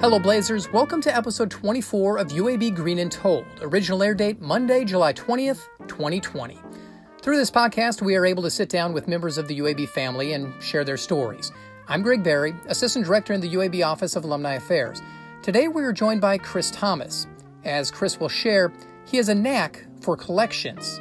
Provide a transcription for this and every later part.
Hello, Blazers. Welcome to episode 24 of UAB Green and Told. Original air date Monday, July 20th, 2020. Through this podcast, we are able to sit down with members of the UAB family and share their stories. I'm Greg Berry, Assistant Director in the UAB Office of Alumni Affairs. Today, we are joined by Chris Thomas. As Chris will share, he has a knack for collections.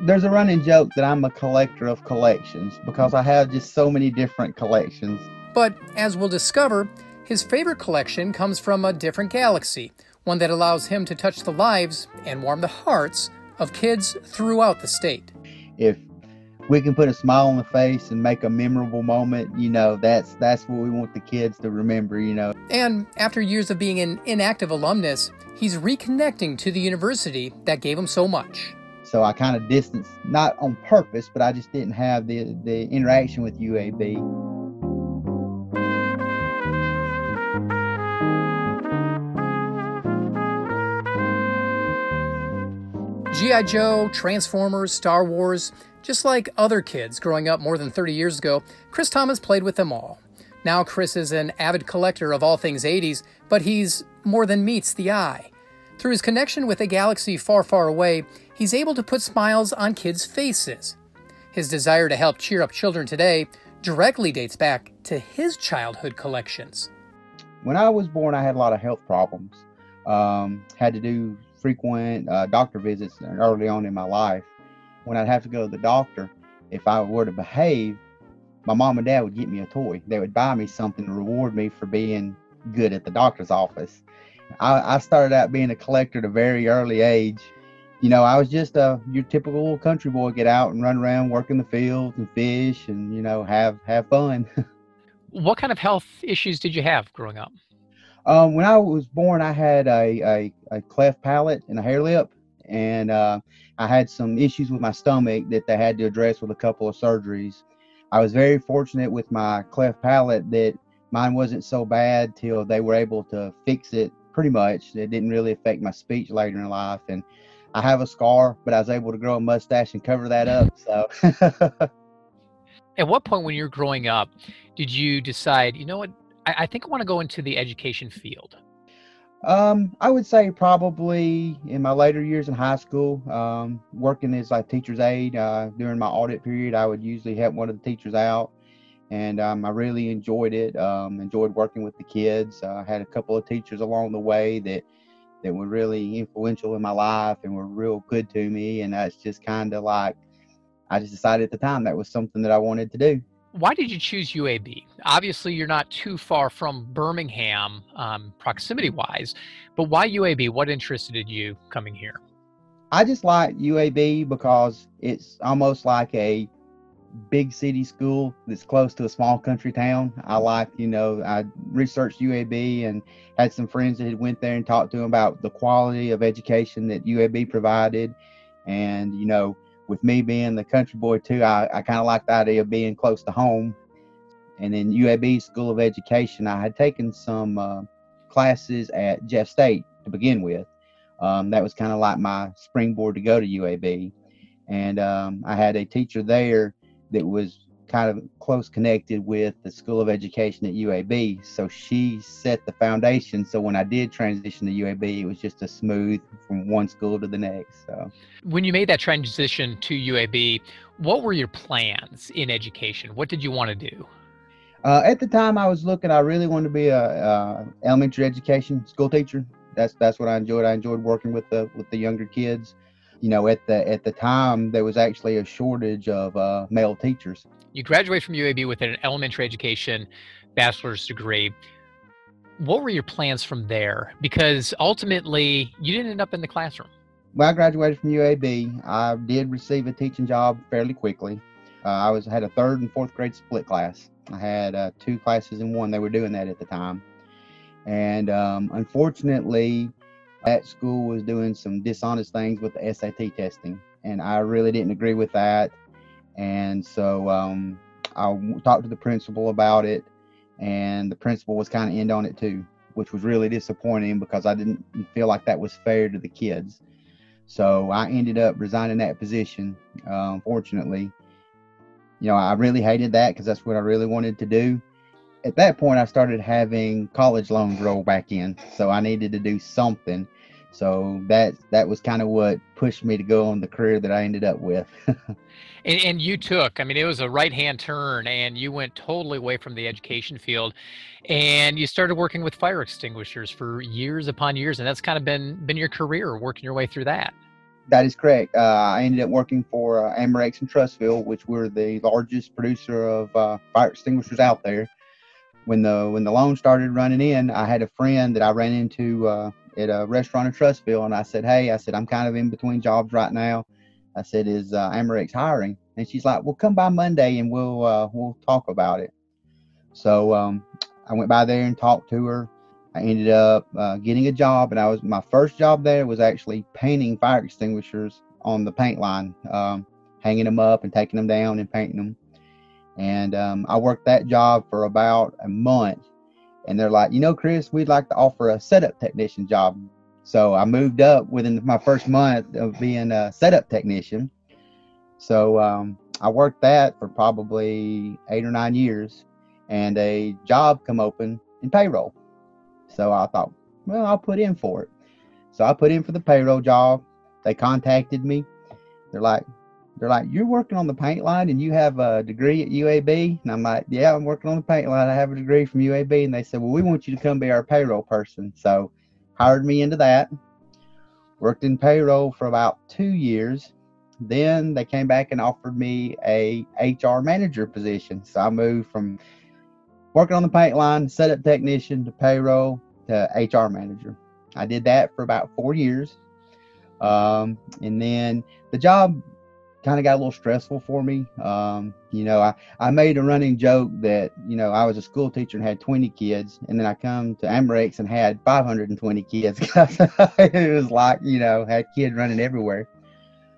There's a running joke that I'm a collector of collections because I have just so many different collections. But as we'll discover, his favorite collection comes from a different galaxy, one that allows him to touch the lives and warm the hearts of kids throughout the state. If we can put a smile on the face and make a memorable moment, you know, that's that's what we want the kids to remember, you know. And after years of being an inactive alumnus, he's reconnecting to the university that gave him so much. So I kind of distanced, not on purpose, but I just didn't have the the interaction with UAB. G.I. Joe, Transformers, Star Wars, just like other kids growing up more than 30 years ago, Chris Thomas played with them all. Now, Chris is an avid collector of all things 80s, but he's more than meets the eye. Through his connection with a galaxy far, far away, he's able to put smiles on kids' faces. His desire to help cheer up children today directly dates back to his childhood collections. When I was born, I had a lot of health problems. Um, had to do frequent uh, doctor visits early on in my life. When I'd have to go to the doctor, if I were to behave, my mom and dad would get me a toy. They would buy me something to reward me for being good at the doctor's office. I, I started out being a collector at a very early age. You know, I was just a your typical country boy, get out and run around, work in the fields and fish, and you know, have have fun. what kind of health issues did you have growing up? Um, when I was born, I had a, a, a cleft palate and a hair lip, and uh, I had some issues with my stomach that they had to address with a couple of surgeries. I was very fortunate with my cleft palate that mine wasn't so bad till they were able to fix it pretty much. It didn't really affect my speech later in life, and I have a scar, but I was able to grow a mustache and cover that up. So. At what point when you're growing up did you decide, you know what, I, I think I want to go into the education field. Um, I would say probably in my later years in high school, um, working as a teacher's aide uh, during my audit period, I would usually help one of the teachers out, and um, I really enjoyed it. Um, enjoyed working with the kids. Uh, I had a couple of teachers along the way that that were really influential in my life and were real good to me, and that's just kind of like I just decided at the time that was something that I wanted to do why did you choose UAB? Obviously, you're not too far from Birmingham, um, proximity wise, but why UAB? What interested you coming here? I just like UAB because it's almost like a big city school that's close to a small country town. I like, you know, I researched UAB and had some friends that had went there and talked to them about the quality of education that UAB provided. And, you know, with me being the country boy too, I, I kind of like the idea of being close to home. And then UAB School of Education, I had taken some uh, classes at Jeff State to begin with. Um, that was kind of like my springboard to go to UAB. And um, I had a teacher there that was kind of close connected with the School of Education at UAB. So she set the foundation. So when I did transition to UAB, it was just a smooth from one school to the next. So when you made that transition to UAB, what were your plans in education? What did you want to do? Uh, at the time, I was looking. I really wanted to be a, a, elementary education school teacher. That's that's what I enjoyed. I enjoyed working with the with the younger kids you know, at the at the time there was actually a shortage of uh, male teachers. You graduate from UAB with an elementary education bachelor's degree. What were your plans from there? Because ultimately, you didn't end up in the classroom. When I graduated from UAB, I did receive a teaching job fairly quickly. Uh, I was had a third and fourth grade split class. I had uh, two classes in one. They were doing that at the time, and um, unfortunately, that school was doing some dishonest things with the SAT testing, and I really didn't agree with that. And so um, I talked to the principal about it, and the principal was kind of end on it too, which was really disappointing because I didn't feel like that was fair to the kids. So I ended up resigning that position. Uh, unfortunately, you know, I really hated that because that's what I really wanted to do. at that point, I started having college loans roll back in, so I needed to do something. So that that was kind of what pushed me to go on the career that I ended up with. and, and, you took, I mean, it was a right hand turn, and you went totally away from the education field, and you started working with fire extinguishers for years upon years, and that's kind of been been your career, working your way through that. That is correct. Uh, I ended up working for uh, Amerex in Trussville, which were the largest producer of uh, fire extinguishers out there when the when the loan started running in, I had a friend that I ran into uh, at a restaurant in Trussville, and I said, "Hey, I said I'm kind of in between jobs right now." I said, "Is uh, Amerex hiring?" And she's like, "Well, come by Monday and we'll uh, we'll talk about it." So um, I went by there and talked to her. I ended up uh, getting a job, and I was my first job there was actually painting fire extinguishers on the paint line, um, hanging them up and taking them down and painting them. And um, I worked that job for about a month. And they're like, you know, Chris, we'd like to offer a setup technician job. So I moved up within my first month of being a setup technician. So um, I worked that for probably eight or nine years, and a job come open in payroll. So I thought, well, I'll put in for it. So I put in for the payroll job. They contacted me. They're like, they're like, You're working on the paint line and you have a degree at UAB? And I'm like, Yeah, I'm working on the paint line. I have a degree from UAB. And they said, Well, we want you to come be our payroll person. So hired me into that. Worked in payroll for about two years. Then they came back and offered me a HR manager position. So I moved from working on the paint line, setup technician to payroll to HR manager. I did that for about four years. Um, and then the job kind of got a little stressful for me. Um, you know, I, I made a running joke that, you know, I was a school teacher and had 20 kids, and then I come to Amerex and had 520 kids. it was like, you know, had kids running everywhere.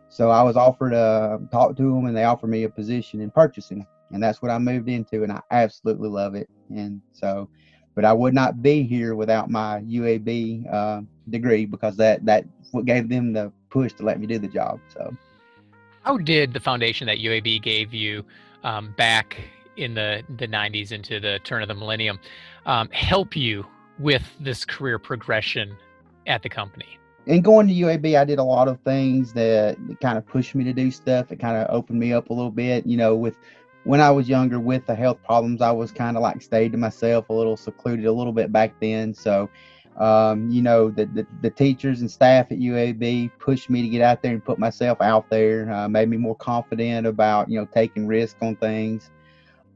So I was offered to talk to them, and they offered me a position in purchasing, and that's what I moved into, and I absolutely love it. And so, but I would not be here without my UAB uh, degree because that that what gave them the push to let me do the job. So. How did the foundation that UAB gave you um, back in the, the 90s into the turn of the millennium um, help you with this career progression at the company? In going to UAB, I did a lot of things that kind of pushed me to do stuff. It kind of opened me up a little bit. You know, with when I was younger, with the health problems, I was kind of like stayed to myself, a little secluded, a little bit back then. So um, you know, the, the, the, teachers and staff at UAB pushed me to get out there and put myself out there, uh, made me more confident about, you know, taking risk on things.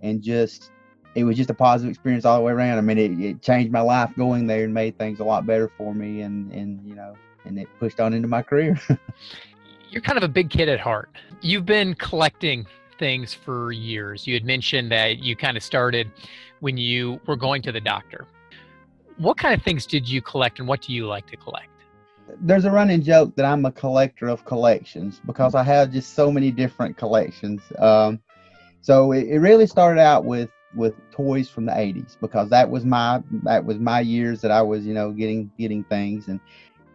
And just, it was just a positive experience all the way around. I mean, it, it changed my life going there and made things a lot better for me. And, and you know, and it pushed on into my career. You're kind of a big kid at heart. You've been collecting things for years. You had mentioned that you kind of started when you were going to the doctor what kind of things did you collect and what do you like to collect? There's a running joke that I'm a collector of collections because I have just so many different collections. Um, so it, it really started out with with toys from the 80s because that was my that was my years that I was you know getting getting things. And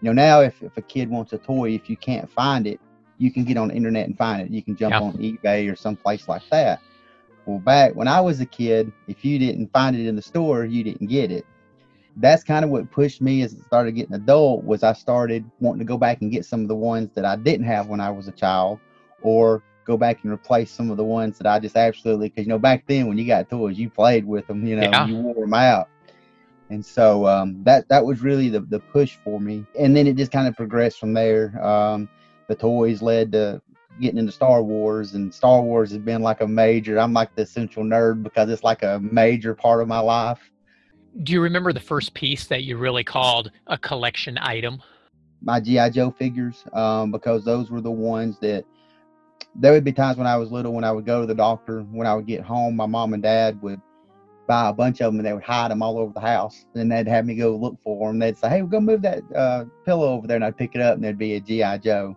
you know now if, if a kid wants a toy if you can't find it you can get on the internet and find it. You can jump on ebay or someplace like that. Well back when I was a kid if you didn't find it in the store you didn't get it that's kind of what pushed me as I started getting adult was I started wanting to go back and get some of the ones that I didn't have when I was a child or go back and replace some of the ones that I just absolutely because you know back then when you got toys you played with them you know yeah. you wore them out. And so um, that that was really the, the push for me. And then it just kind of progressed from there. Um, the toys led to getting into Star Wars and Star Wars has been like a major I'm like the essential nerd because it's like a major part of my life do you remember the first piece that you really called a collection item? My GI Joe figures, um, because those were the ones that there would be times when I was little when I would go to the doctor. When I would get home, my mom and dad would buy a bunch of them and they would hide them all over the house. And they'd have me go look for them. They'd say, "Hey, we're gonna move that uh, pillow over there," and I'd pick it up and there'd be a GI Joe.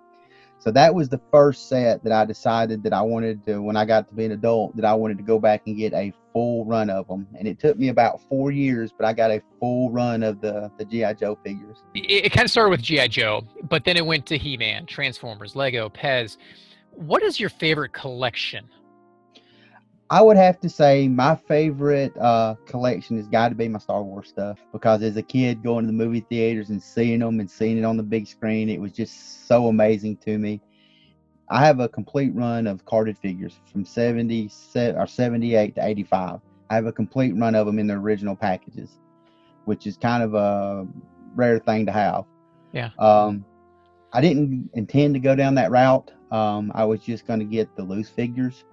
So that was the first set that I decided that I wanted to, when I got to be an adult, that I wanted to go back and get a full run of them. And it took me about four years, but I got a full run of the, the G.I. Joe figures. It, it kind of started with G.I. Joe, but then it went to He Man, Transformers, Lego, Pez. What is your favorite collection? I would have to say my favorite uh, collection has got to be my Star Wars stuff because as a kid going to the movie theaters and seeing them and seeing it on the big screen, it was just so amazing to me. I have a complete run of carded figures from 70 or 78 to 85. I have a complete run of them in the original packages, which is kind of a rare thing to have. Yeah. Um, I didn't intend to go down that route. Um, I was just going to get the loose figures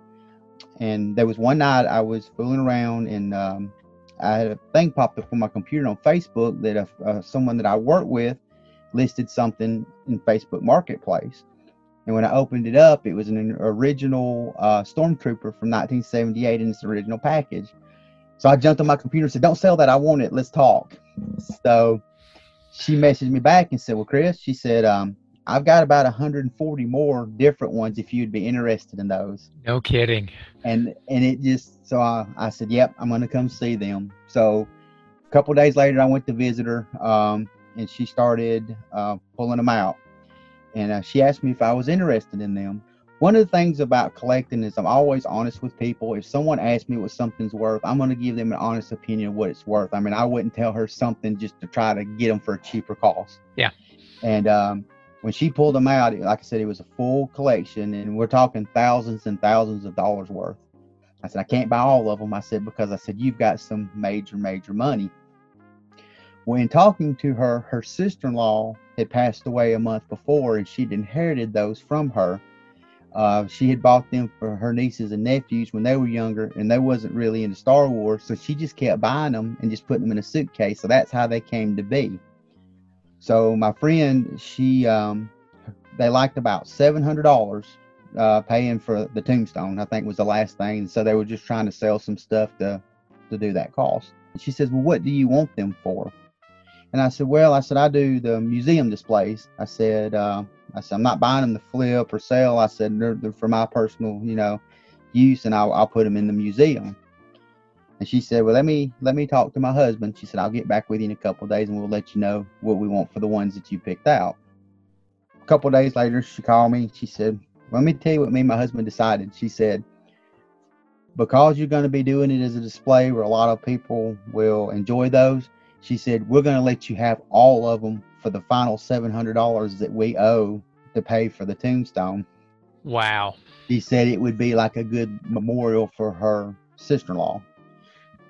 and there was one night I was fooling around and um, I had a thing popped up on my computer on Facebook that a, uh, someone that I work with listed something in Facebook Marketplace. And when I opened it up, it was an original uh, Stormtrooper from 1978 in its original package. So I jumped on my computer and said, Don't sell that. I want it. Let's talk. So she messaged me back and said, Well, Chris, she said, um, I've got about 140 more different ones if you'd be interested in those. No kidding. And and it just so I, I said, yep, I'm gonna come see them. So a couple days later, I went to visit her, um, and she started uh, pulling them out. And uh, she asked me if I was interested in them. One of the things about collecting is I'm always honest with people. If someone asks me what something's worth, I'm going to give them an honest opinion of what it's worth. I mean, I wouldn't tell her something just to try to get them for a cheaper cost. Yeah. And um, when she pulled them out, like I said, it was a full collection, and we're talking thousands and thousands of dollars worth. I said, I can't buy all of them. I said, because I said, you've got some major, major money. When talking to her, her sister in law had passed away a month before, and she'd inherited those from her. Uh, she had bought them for her nieces and nephews when they were younger, and they wasn't really into Star Wars, so she just kept buying them and just putting them in a suitcase. So that's how they came to be. So my friend, she um, they liked about seven hundred dollars uh, paying for the tombstone. I think was the last thing. So they were just trying to sell some stuff to to do that cost. She says, "Well, what do you want them for?" And I said, "Well, I said I do the museum displays." I said, uh, "I said I'm not buying them to flip or sell. I said they're, they're for my personal, you know, use, and I'll, I'll put them in the museum." And she said, "Well, let me let me talk to my husband." She said, "I'll get back with you in a couple days, and we'll let you know what we want for the ones that you picked out." A couple days later, she called me. She said, "Let me tell you what me and my husband decided." She said, "Because you're going to be doing it as a display where a lot of people will enjoy those," she said, "We're going to let you have all of them for the final seven hundred dollars that we owe to pay for the tombstone." Wow. She said it would be like a good memorial for her sister-in-law.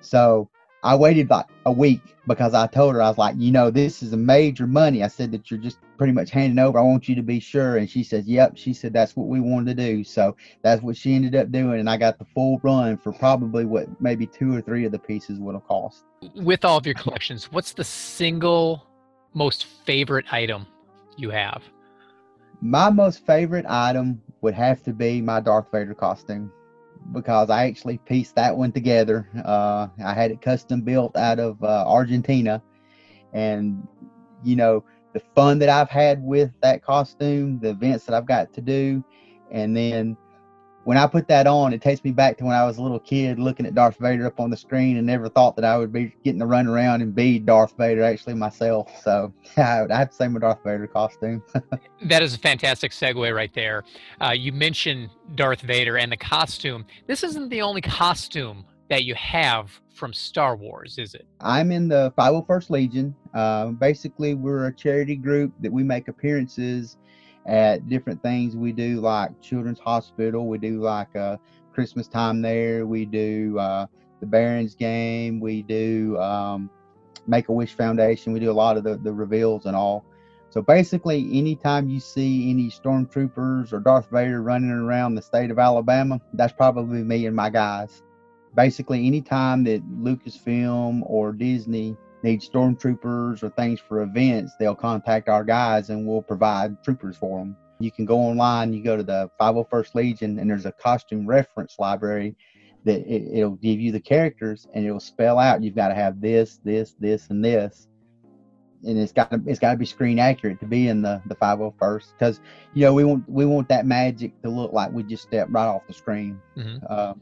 So I waited like a week because I told her I was like, you know, this is a major money. I said that you're just pretty much handing over. I want you to be sure. And she says, yep. She said that's what we wanted to do. So that's what she ended up doing. And I got the full run for probably what maybe two or three of the pieces would have cost. With all of your collections, what's the single most favorite item you have? My most favorite item would have to be my Darth Vader costume because I actually pieced that one together. Uh, I had it custom built out of uh, Argentina, and you know the fun that I've had with that costume, the events that I've got to do, and then when I put that on, it takes me back to when I was a little kid looking at Darth Vader up on the screen and never thought that I would be getting to run around and be Darth Vader actually myself. So I, I have to say my Darth Vader costume. that is a fantastic segue right there. Uh, you mentioned Darth Vader and the costume. This isn't the only costume that you have from Star Wars, is it? I'm in the 501st Legion. Uh, basically, we're a charity group that we make appearances at different things we do, like Children's Hospital. We do like uh, Christmas time there. We do uh, the Barons game. We do um, Make a Wish Foundation. We do a lot of the, the reveals and all. So basically, anytime you see any stormtroopers or Darth Vader running around the state of Alabama, that's probably me and my guys. Basically, anytime that Lucasfilm or Disney need stormtroopers or things for events, they'll contact our guys and we'll provide troopers for them. You can go online, you go to the 501st Legion, and there's a costume reference library that it, will give you the characters and it'll spell out you've got to have this, this, this, and this. And it's got to it's got to be screen accurate to be in the the 501st because you know we want we want that magic to look like we just stepped right off the screen. Mm-hmm. Uh,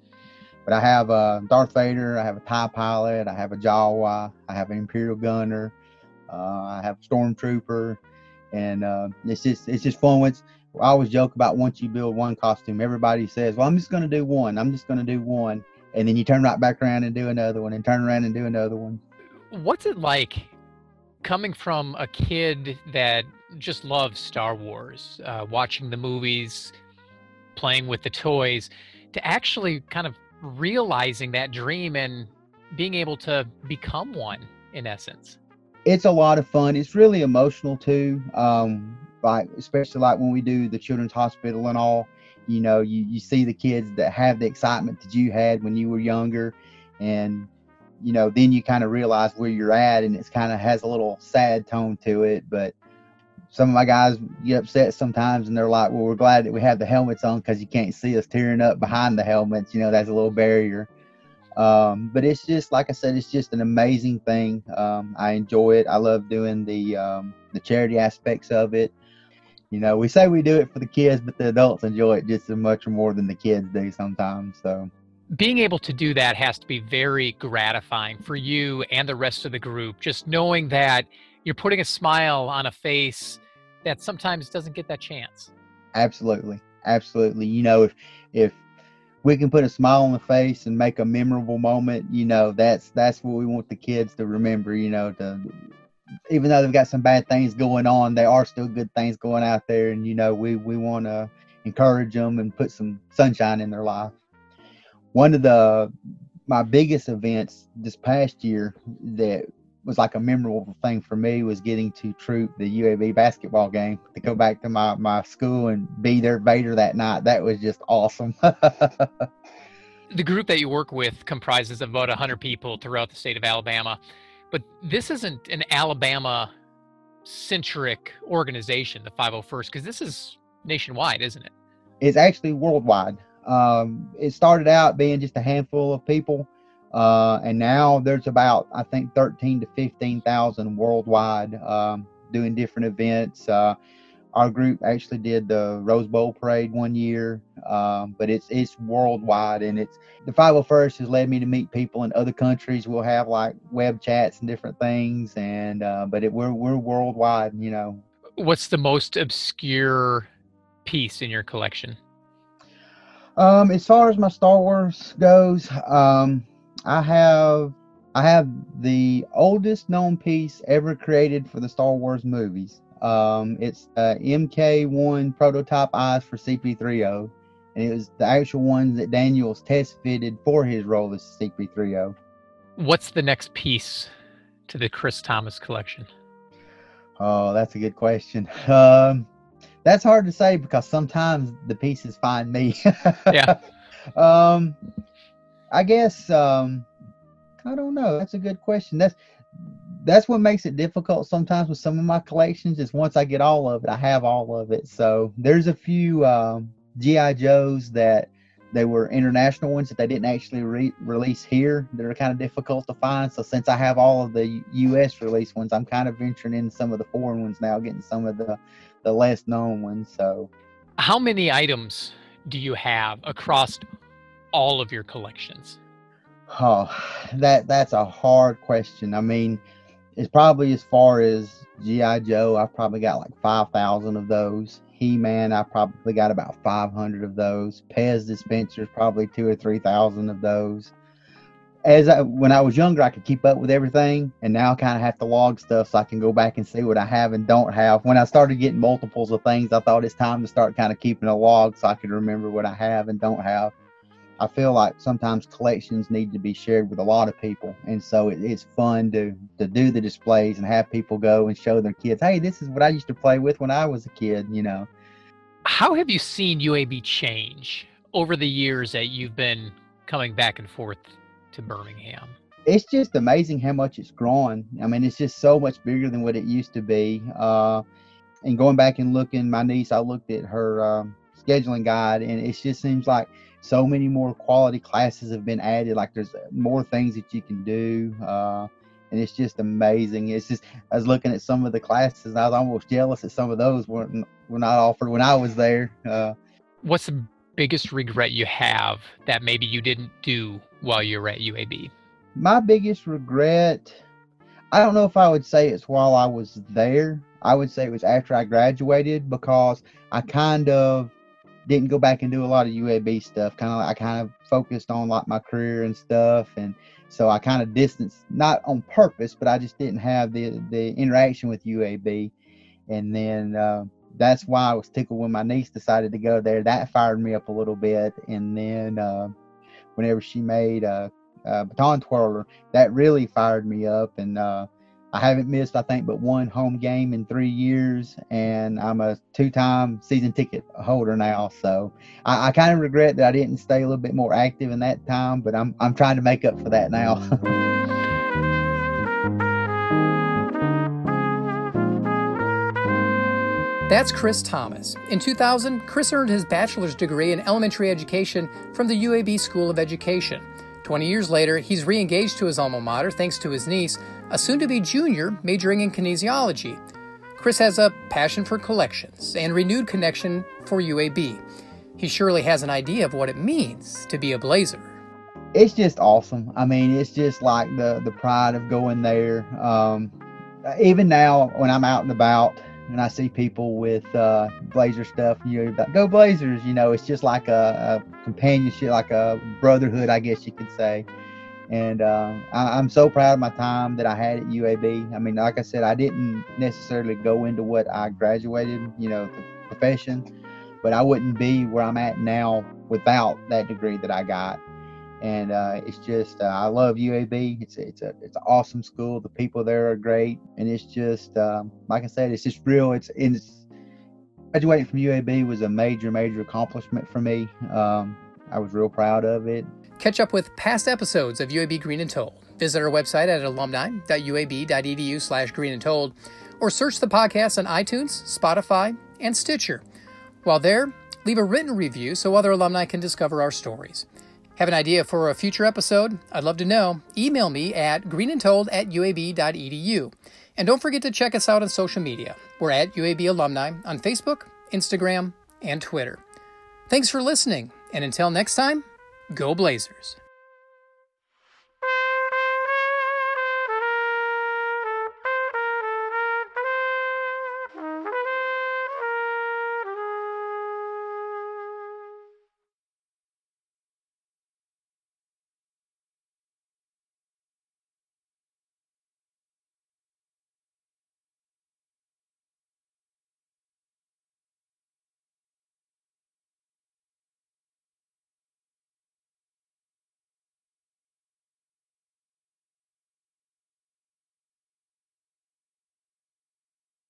but I have a Darth Vader, I have a TIE pilot, I have a Jawa, I have an Imperial gunner, uh, I have a Stormtrooper, and uh, it's just it's just fun. Once I always joke about once you build one costume, everybody says, "Well, I'm just going to do one. I'm just going to do one," and then you turn right back around and do another one, and turn around and do another one. What's it like coming from a kid that just loves Star Wars, uh, watching the movies, playing with the toys, to actually kind of realizing that dream and being able to become one in essence? It's a lot of fun. It's really emotional too. Um, like especially like when we do the children's hospital and all you know you, you see the kids that have the excitement that you had when you were younger and you know then you kind of realize where you're at and it's kind of has a little sad tone to it but some of my guys get upset sometimes and they're like well we're glad that we have the helmets on because you can't see us tearing up behind the helmets you know that's a little barrier um, but it's just like i said it's just an amazing thing um, i enjoy it i love doing the um, the charity aspects of it you know, we say we do it for the kids, but the adults enjoy it just as much or more than the kids do sometimes. So being able to do that has to be very gratifying for you and the rest of the group. Just knowing that you're putting a smile on a face that sometimes doesn't get that chance. Absolutely. Absolutely. You know, if if we can put a smile on the face and make a memorable moment, you know, that's that's what we want the kids to remember, you know, to even though they've got some bad things going on, there are still good things going out there, and you know we we want to encourage them and put some sunshine in their life. One of the my biggest events this past year that was like a memorable thing for me was getting to troop the UAB basketball game to go back to my, my school and be their Vader that night. That was just awesome. the group that you work with comprises of about 100 people throughout the state of Alabama. But this isn't an Alabama centric organization, the 501st, because this is nationwide, isn't it? It's actually worldwide. Um, it started out being just a handful of people, uh, and now there's about I think 13 to 15,000 worldwide um, doing different events. Uh, our group actually did the Rose Bowl parade one year, um, but it's it's worldwide, and it's the 501st has led me to meet people in other countries. We'll have like web chats and different things, and uh, but it, we're we're worldwide, you know. What's the most obscure piece in your collection? Um, as far as my Star Wars goes, um, I have I have the oldest known piece ever created for the Star Wars movies. Um, it's uh, MK1 prototype eyes for C-3PO, and it was the actual ones that Daniels test fitted for his role as C-3PO. What's the next piece to the Chris Thomas collection? Oh, that's a good question. Um, that's hard to say because sometimes the pieces find me. yeah. Um, I guess um, I don't know. That's a good question. That's that's what makes it difficult sometimes with some of my collections is once I get all of it, I have all of it. So there's a few um, GI Joes that they were international ones that they didn't actually re- release here that are kind of difficult to find. So since I have all of the U.S. release ones, I'm kind of venturing in some of the foreign ones now, getting some of the the less known ones. So, how many items do you have across all of your collections? Oh, that that's a hard question. I mean, it's probably as far as GI Joe. I've probably got like five thousand of those. He Man, I probably got about five hundred of those. Pez dispensers, probably two or three thousand of those. As I, when I was younger, I could keep up with everything, and now I kind of have to log stuff so I can go back and see what I have and don't have. When I started getting multiples of things, I thought it's time to start kind of keeping a log so I can remember what I have and don't have. I feel like sometimes collections need to be shared with a lot of people, and so it, it's fun to to do the displays and have people go and show their kids, hey, this is what I used to play with when I was a kid, you know. How have you seen UAB change over the years that you've been coming back and forth to Birmingham? It's just amazing how much it's grown. I mean, it's just so much bigger than what it used to be. Uh, and going back and looking, my niece, I looked at her um, scheduling guide, and it just seems like so many more quality classes have been added. Like there's more things that you can do. Uh, and it's just amazing. It's just I was looking at some of the classes, and I was almost jealous that some of those weren't were not offered when I was there. Uh, What's the biggest regret you have that maybe you didn't do while you were at UAB? My biggest regret, I don't know if I would say it's while I was there. I would say it was after I graduated because I kind of didn't go back and do a lot of UAB stuff. Kind of, I kind of focused on like my career and stuff, and so I kind of distanced, not on purpose, but I just didn't have the the interaction with UAB, and then uh, that's why I was tickled when my niece decided to go there. That fired me up a little bit, and then uh, whenever she made a, a baton twirler, that really fired me up, and uh, I haven't missed, I think, but one home game in three years, and I'm a two-time season ticket holder now. So I, I kind of regret that I didn't stay a little bit more active in that time, but I'm I'm trying to make up for that now. That's Chris Thomas. In 2000, Chris earned his bachelor's degree in elementary education from the UAB School of Education. 20 years later, he's re engaged to his alma mater thanks to his niece, a soon to be junior majoring in kinesiology. Chris has a passion for collections and renewed connection for UAB. He surely has an idea of what it means to be a Blazer. It's just awesome. I mean, it's just like the the pride of going there. Um, even now, when I'm out and about, and I see people with uh, Blazer stuff, you know, go Blazers. You know, it's just like a, a, companionship, like a brotherhood, I guess you could say. And uh, I, am so proud of my time that I had at UAB. I mean, like I said, I didn't necessarily go into what I graduated, you know, the profession, but I wouldn't be where I'm at now without that degree that I got and uh, it's just uh, I love UAB. It's it's a it's an awesome school. The people there are great, and it's just um, like I said, it's just real. It's it's graduating from UAB was a major major accomplishment for me. Um, I was real proud of it. Catch up with past episodes of UAB Green and Told. Visit our website at alumni.uab.edu slash green and or search the podcast on iTunes, Spotify, and Stitcher. While there, leave a written review so other alumni can discover our stories. Have an idea for a future episode? I'd love to know. Email me at greenandtold at uab.edu. And don't forget to check us out on social media. We're at UAB Alumni on Facebook, Instagram, and Twitter. Thanks for listening, and until next time, go Blazers.